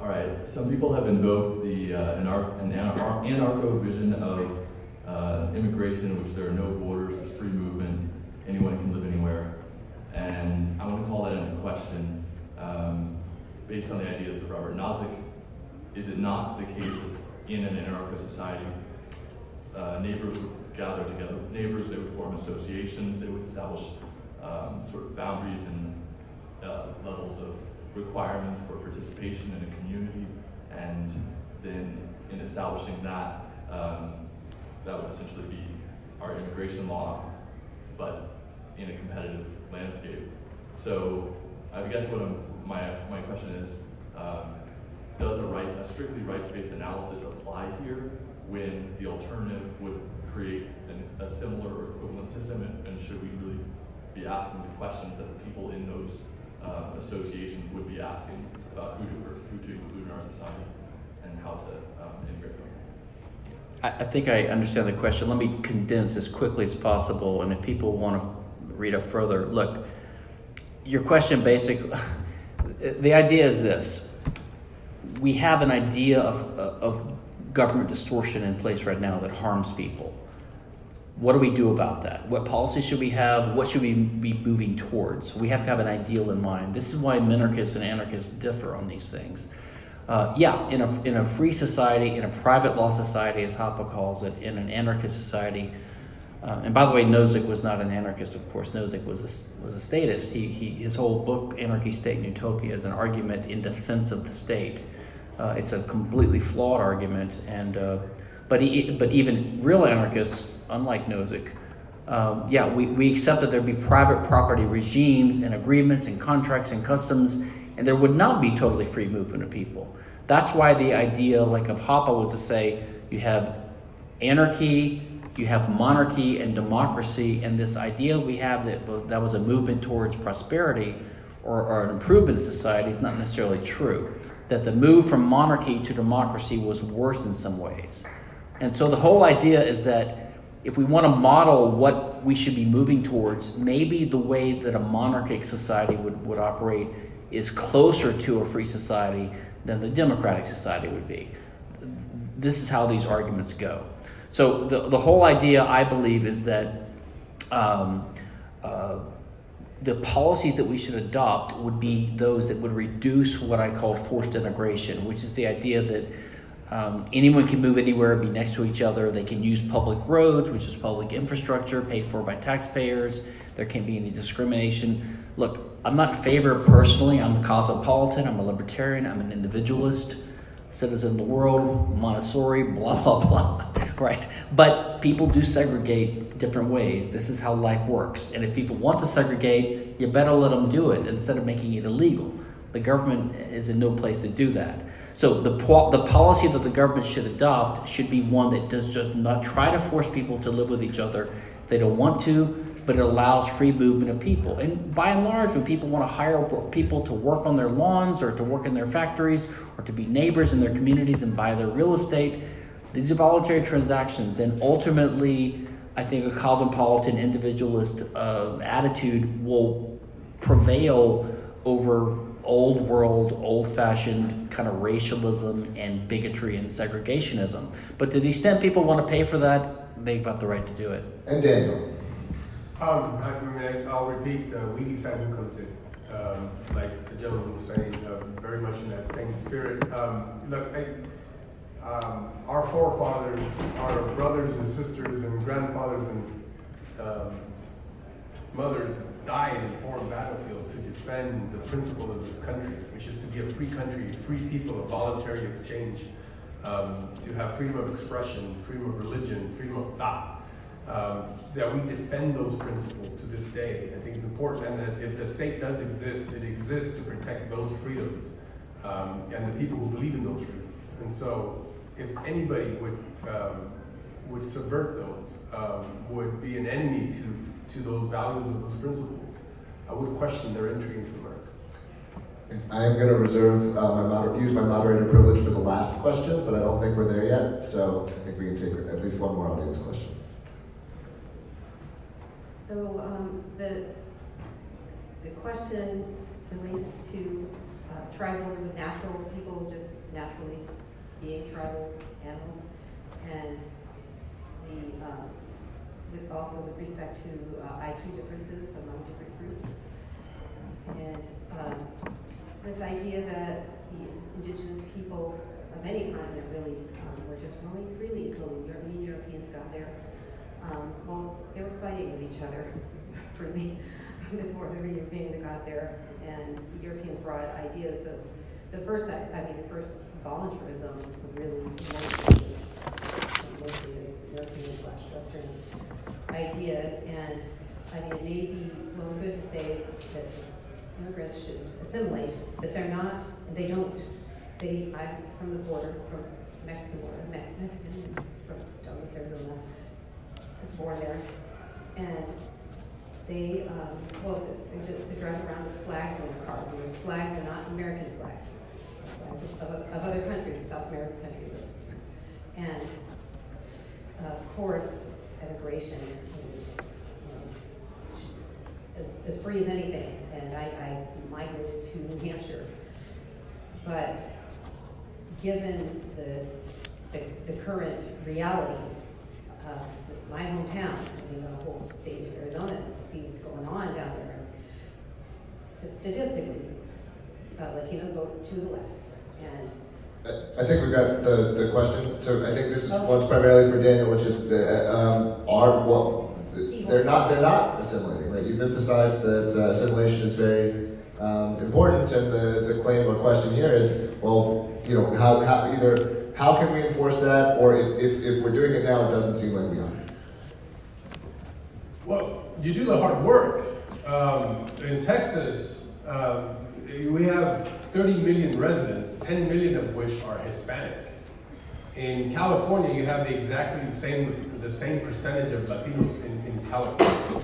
All right, some people have invoked the uh, anar- an anar- anarcho vision of uh, immigration in which there are no borders, there's free movement, anyone can live anywhere. And I want to call that into question um, based on the ideas of Robert Nozick. Is it not the case that in an anarcho society, uh, neighbors would gather together with neighbors, they would form associations, they would establish um, sort of boundaries and uh, levels of requirements for participation in a community, and then in establishing that, um, that would essentially be our immigration law, but in a competitive landscape. So I guess what I'm, my, my question is, um, does a, right, a strictly rights-based analysis apply here when the alternative would create an, a similar or equivalent system, and, and should we really be asking the questions that the people in those uh, associations would be asking about who to, who to include in our society and how to um, integrate them. I, I think I understand the question. Let me condense as quickly as possible, and if people want to read up further, look, your question basically, the idea is this. We have an idea of, of government distortion in place right now that harms people what do we do about that? What policy should we have? What should we be moving towards? We have to have an ideal in mind. This is why minarchists and anarchists differ on these things. Uh, yeah, in a, in a free society, in a private law society, as Hoppe calls it, in an anarchist society, Uh, and by the way, Nozick was not an anarchist, of course. Nozick was a, was a statist. He, he, his whole book, Anarchy, State, and Utopia, is an argument in defense of the state. Uh, it's a completely flawed argument, and uh, but he, but even real anarchists, unlike Nozick, um, yeah, we, we accept that there'd be private property regimes and agreements and contracts and customs, and there would not be totally free movement of people. That's why the idea, like of Hoppe, was to say you have anarchy, you have monarchy and democracy, and this idea we have that that was a movement towards prosperity or, or an improvement in society is not necessarily true. That the move from monarchy to democracy was worse in some ways. And so the whole idea is that if we want to model what we should be moving towards, maybe the way that a monarchic society would, would operate is closer to a free society than the democratic society would be. This is how these arguments go. So, the, the whole idea, I believe, is that um, uh, the policies that we should adopt would be those that would reduce what I call forced integration, which is the idea that um, anyone can move anywhere, be next to each other. They can use public roads, which is public infrastructure paid for by taxpayers. There can't be any discrimination. Look, I'm not in favor personally. I'm a cosmopolitan. I'm a libertarian. I'm an individualist, citizen of the world, Montessori, blah, blah, blah, right? But people do segregate different ways. This is how life works. And if people want to segregate, you better let them do it instead of making it illegal. The government is in no place to do that. So the, the policy that the government should adopt should be one that does just not try to force people to live with each other. They don't want to, but it allows free movement of people. And by and large, when people want to hire people to work on their lawns or to work in their factories or to be neighbors in their communities and buy their real estate, these are voluntary transactions. And ultimately, I think a cosmopolitan individualist uh, attitude will prevail over old world, old fashioned kind of racialism and bigotry and segregationism. But to the extent people want to pay for that, they've got the right to do it. And Daniel. Um, I mean, I'll repeat, uh, we decide who comes in. Um, like the gentleman was saying, uh, very much in that same spirit. Um, look, I, um, our forefathers, our brothers and sisters and grandfathers and um, mothers died in foreign battlefields to defend the principle of this country, which is to be a free country, free people, a voluntary exchange, um, to have freedom of expression, freedom of religion, freedom of thought. Um, that we defend those principles to this day. I think it's important, and that if the state does exist, it exists to protect those freedoms um, and the people who believe in those freedoms. And so, if anybody would um, would subvert those, um, would be an enemy to to those values and those principles, I would question their entry into America. I am going to reserve uh, my moder- use my moderator privilege for the last question, but I don't think we're there yet. So I think we can take at least one more audience question. So um, the the question relates to uh, tribals of natural people just naturally being tribal animals, and the um, with also with respect to uh, IQ differences among different groups. And um, this idea that the indigenous people of any continent really um, were just roaming freely until the European Europeans got there. Um, well, they were fighting with each other freely before the Europeans got there, and the Europeans brought ideas of the first, I mean, the first voluntarism really European slash Western idea, and I mean, it may be well good to say that immigrants should assimilate, but they're not, they don't. They, I'm from the border, from Mexican border, Mex- Mexican, from Douglas, Arizona, was born there, and they, um, well, they, they drive around with flags in their cars, and those flags are not American flags, flags of, of, of other countries, of South American countries, and uh, of course, immigration as, as free as anything. And I, I migrated to New Hampshire. But given the, the, the current reality, uh, my hometown, I mean, the whole state of Arizona, see what's going on down there. Statistically, uh, Latinos vote to the left. And I think we've got the, the question. So I think this is one's primarily for Daniel, which is the, um, are what they're not they're not assimilating, right? You've emphasized that uh, assimilation is very um, important, and the, the claim or question here is, well, you know, how, how either how can we enforce that, or if, if we're doing it now, it doesn't seem like we are. Well, you do the hard work. Um, in Texas, um, we have 30 million residents, 10 million of which are Hispanic. In California, you have the exactly the same the same percentage of Latinos in, in California.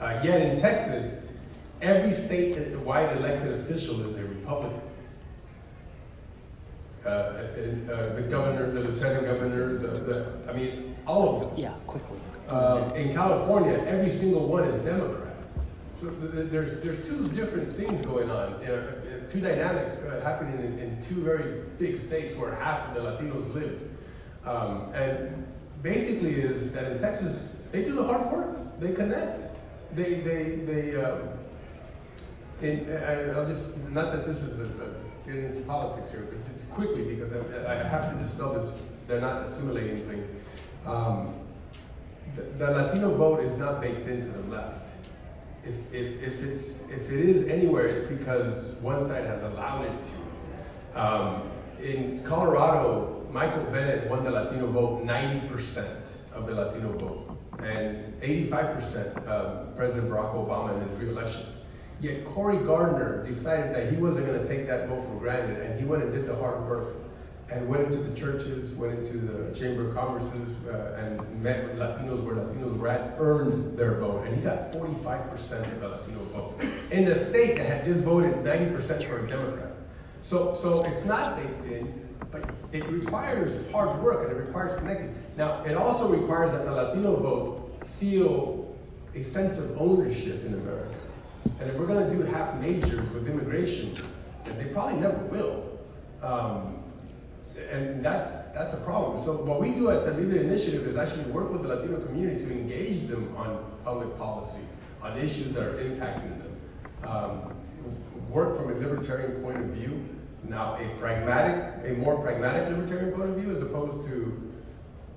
Uh, yet in Texas, every state-wide elected official is a Republican. Uh, uh, the governor, the lieutenant governor, the, the, I mean, all of them. Yeah, quickly. Um, in California, every single one is Democrat. So th- th- there's there's two different things going on, two dynamics uh, happening in, in, two very big states where half of the Latinos live. Um, and basically, is that in Texas they do the hard work, they connect, they they they. Um, in, I, will just not that this is getting into politics here, but quickly because I, I, have to dispel this. They're not assimilating thing. Um, the, the Latino vote is not baked into the left. If, if, if, it's, if it is anywhere, it's because one side has allowed it to. Um, in Colorado, Michael Bennet won the Latino vote 90% of the Latino vote, and 85% um, President Barack Obama in his reelection. Yet Cory Gardner decided that he wasn't going to take that vote for granted, and he went and did the hard work and went into the churches, went into the Chamber of Commerce's, uh, and met with Latinos where Latinos were at, earned their vote. And he got 45% of the Latino vote in a state that had just voted 90% for a Democrat. So, so it's not baked in, but it requires hard work and it requires connecting. Now, it also requires that the Latino vote feel a sense of ownership in America. And if we're going to do half measures with immigration, they probably never will. Um, and that's that's a problem. So what we do at the Libre Initiative is actually work with the Latino community to engage them on public policy, on issues that are impacting them. Um, work from a libertarian point of view. Now, a pragmatic, a more pragmatic libertarian point of view, as opposed to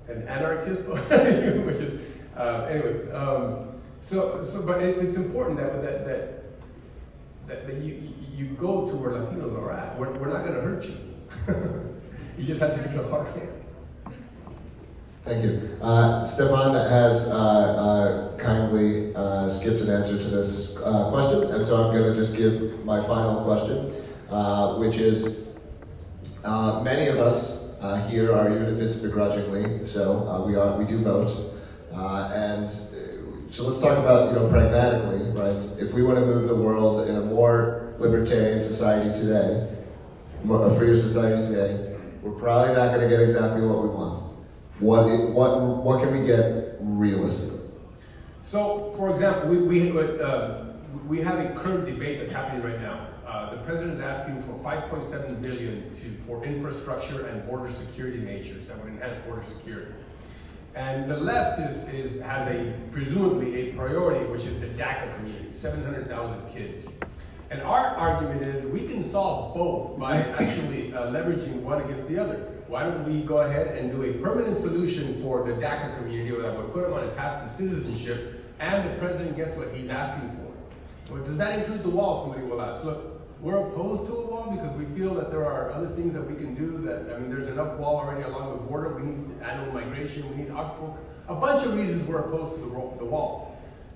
an anarchist point of view, which is, uh, anyways. Um, so, so, but it, it's important that that that that, that you you go to where Latinos are at. We're, we're not going to hurt you. You just have to do the hard work. Thank you. Uh, Stephan has uh, uh, kindly uh, skipped an answer to this uh, question, and so I'm going to just give my final question, uh, which is many of us here are, even if it's begrudgingly, so we are we do vote, and so let's talk about you know pragmatically, right? If we want to move the world in a more libertarian society today, a freer society today, we're probably not going to get exactly what we want. What, what, what can we get realistically? So, for example, we, we, uh, we have a current debate that's happening right now. Uh, the president is asking for 5.7 billion to, for infrastructure and border security measures that would enhance border security. And the left is, is, has a presumably a priority, which is the DACA community, 700,000 kids. And our argument is we can solve both by actually uh, leveraging one against the other. Why don't we go ahead and do a permanent solution for the DACA community that would put them on a path to citizenship, and the president gets what he's asking for. Well, does that include the wall? Somebody will ask. Look, we're opposed to a wall because we feel that there are other things that we can do. That I mean, there's enough wall already along the border. We need animal migration. We need a bunch of reasons we're opposed to the, the wall.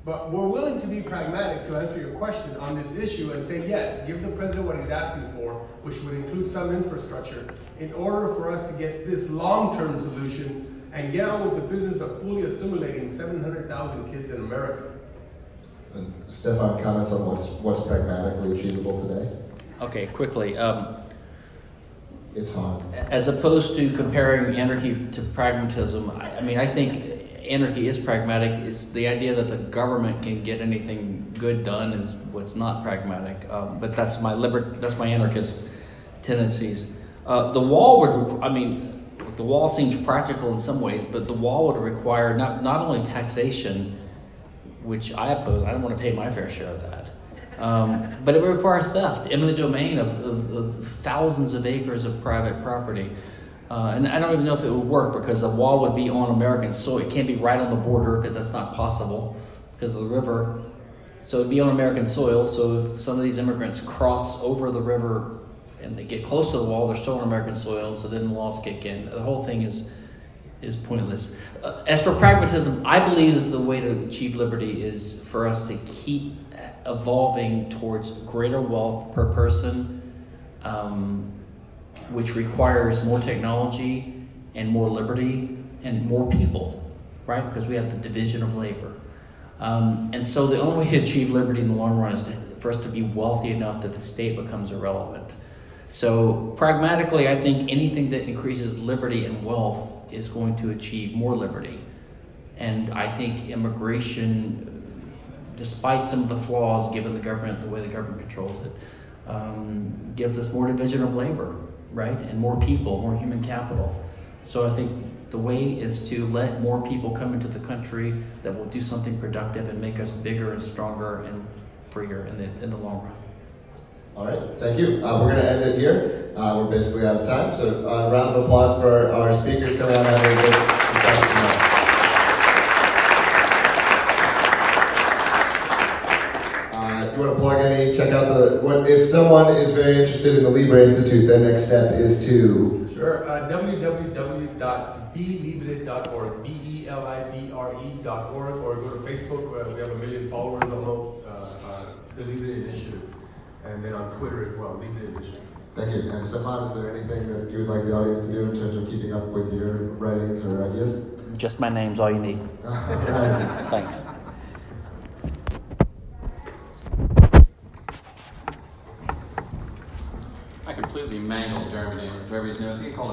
But we're willing to be pragmatic to answer your question on this issue and say, yes, give the president what he's asking for, which would include some infrastructure, in order for us to get this long-term solution and get on with the business of fully assimilating 700,000 kids in America. And Stephan, comments on what's, what's pragmatically achievable today? Okay, quickly. Um, it's hard. As opposed to comparing anarchy to pragmatism, I, I mean, I think anarchy is pragmatic. It's the idea that the government can get anything good done is what's not pragmatic. Um, but that's my liber- that's my anarchist tendencies. Uh, the wall would, I mean, the wall seems practical in some ways, but the wall would require not not only taxation, which I oppose. I don't want to pay my fair share of that. Um, but it would require theft, eminent domain of, of, of thousands of acres of private property. Uh, and I don't even know if it would work because the wall would be on American soil. It can't be right on the border because that's not possible. because of the river. So it'd be on American soil. So if some of these immigrants cross over the river and they get close to the wall, they're still on American soil. So then the laws kick in. The whole thing is is pointless. Uh, as for pragmatism, I believe that the way to achieve liberty is for us to keep evolving towards greater wealth per person, um, which requires more technology and more liberty and more people, right? Because we have the division of labor. Um, and so the only way to achieve liberty in the long run is to, for us to be wealthy enough that the state becomes irrelevant. So, pragmatically, I think anything that increases liberty and wealth is going to achieve more liberty. And I think immigration, despite some of the flaws given the government, the way the government controls it, um, gives us more division of labor, right? And more people, more human capital. So I think the way is to let more people come into the country that will do something productive and make us bigger and stronger and freer in the, in the long run. All right, thank you. Uh, we're going to end it here. Uh, we're basically out of time, so a uh, round of applause for our, our speakers coming out plug any? Check out the what? If someone is very interested in the Libre Institute, the next step is to sure uh, www.belibre.org, b e l i b r e.org, or go to Facebook. Uh, we have a million followers almost. Uh, uh, the Libre Initiative and then on Twitter as well. Leave it in Thank you. And Stephan, is there anything that you would like the audience to do in terms of keeping up with your writings or ideas? Just my name's all you need. Thanks. I completely mangled Jeremy, Jeremy's name. I think I called him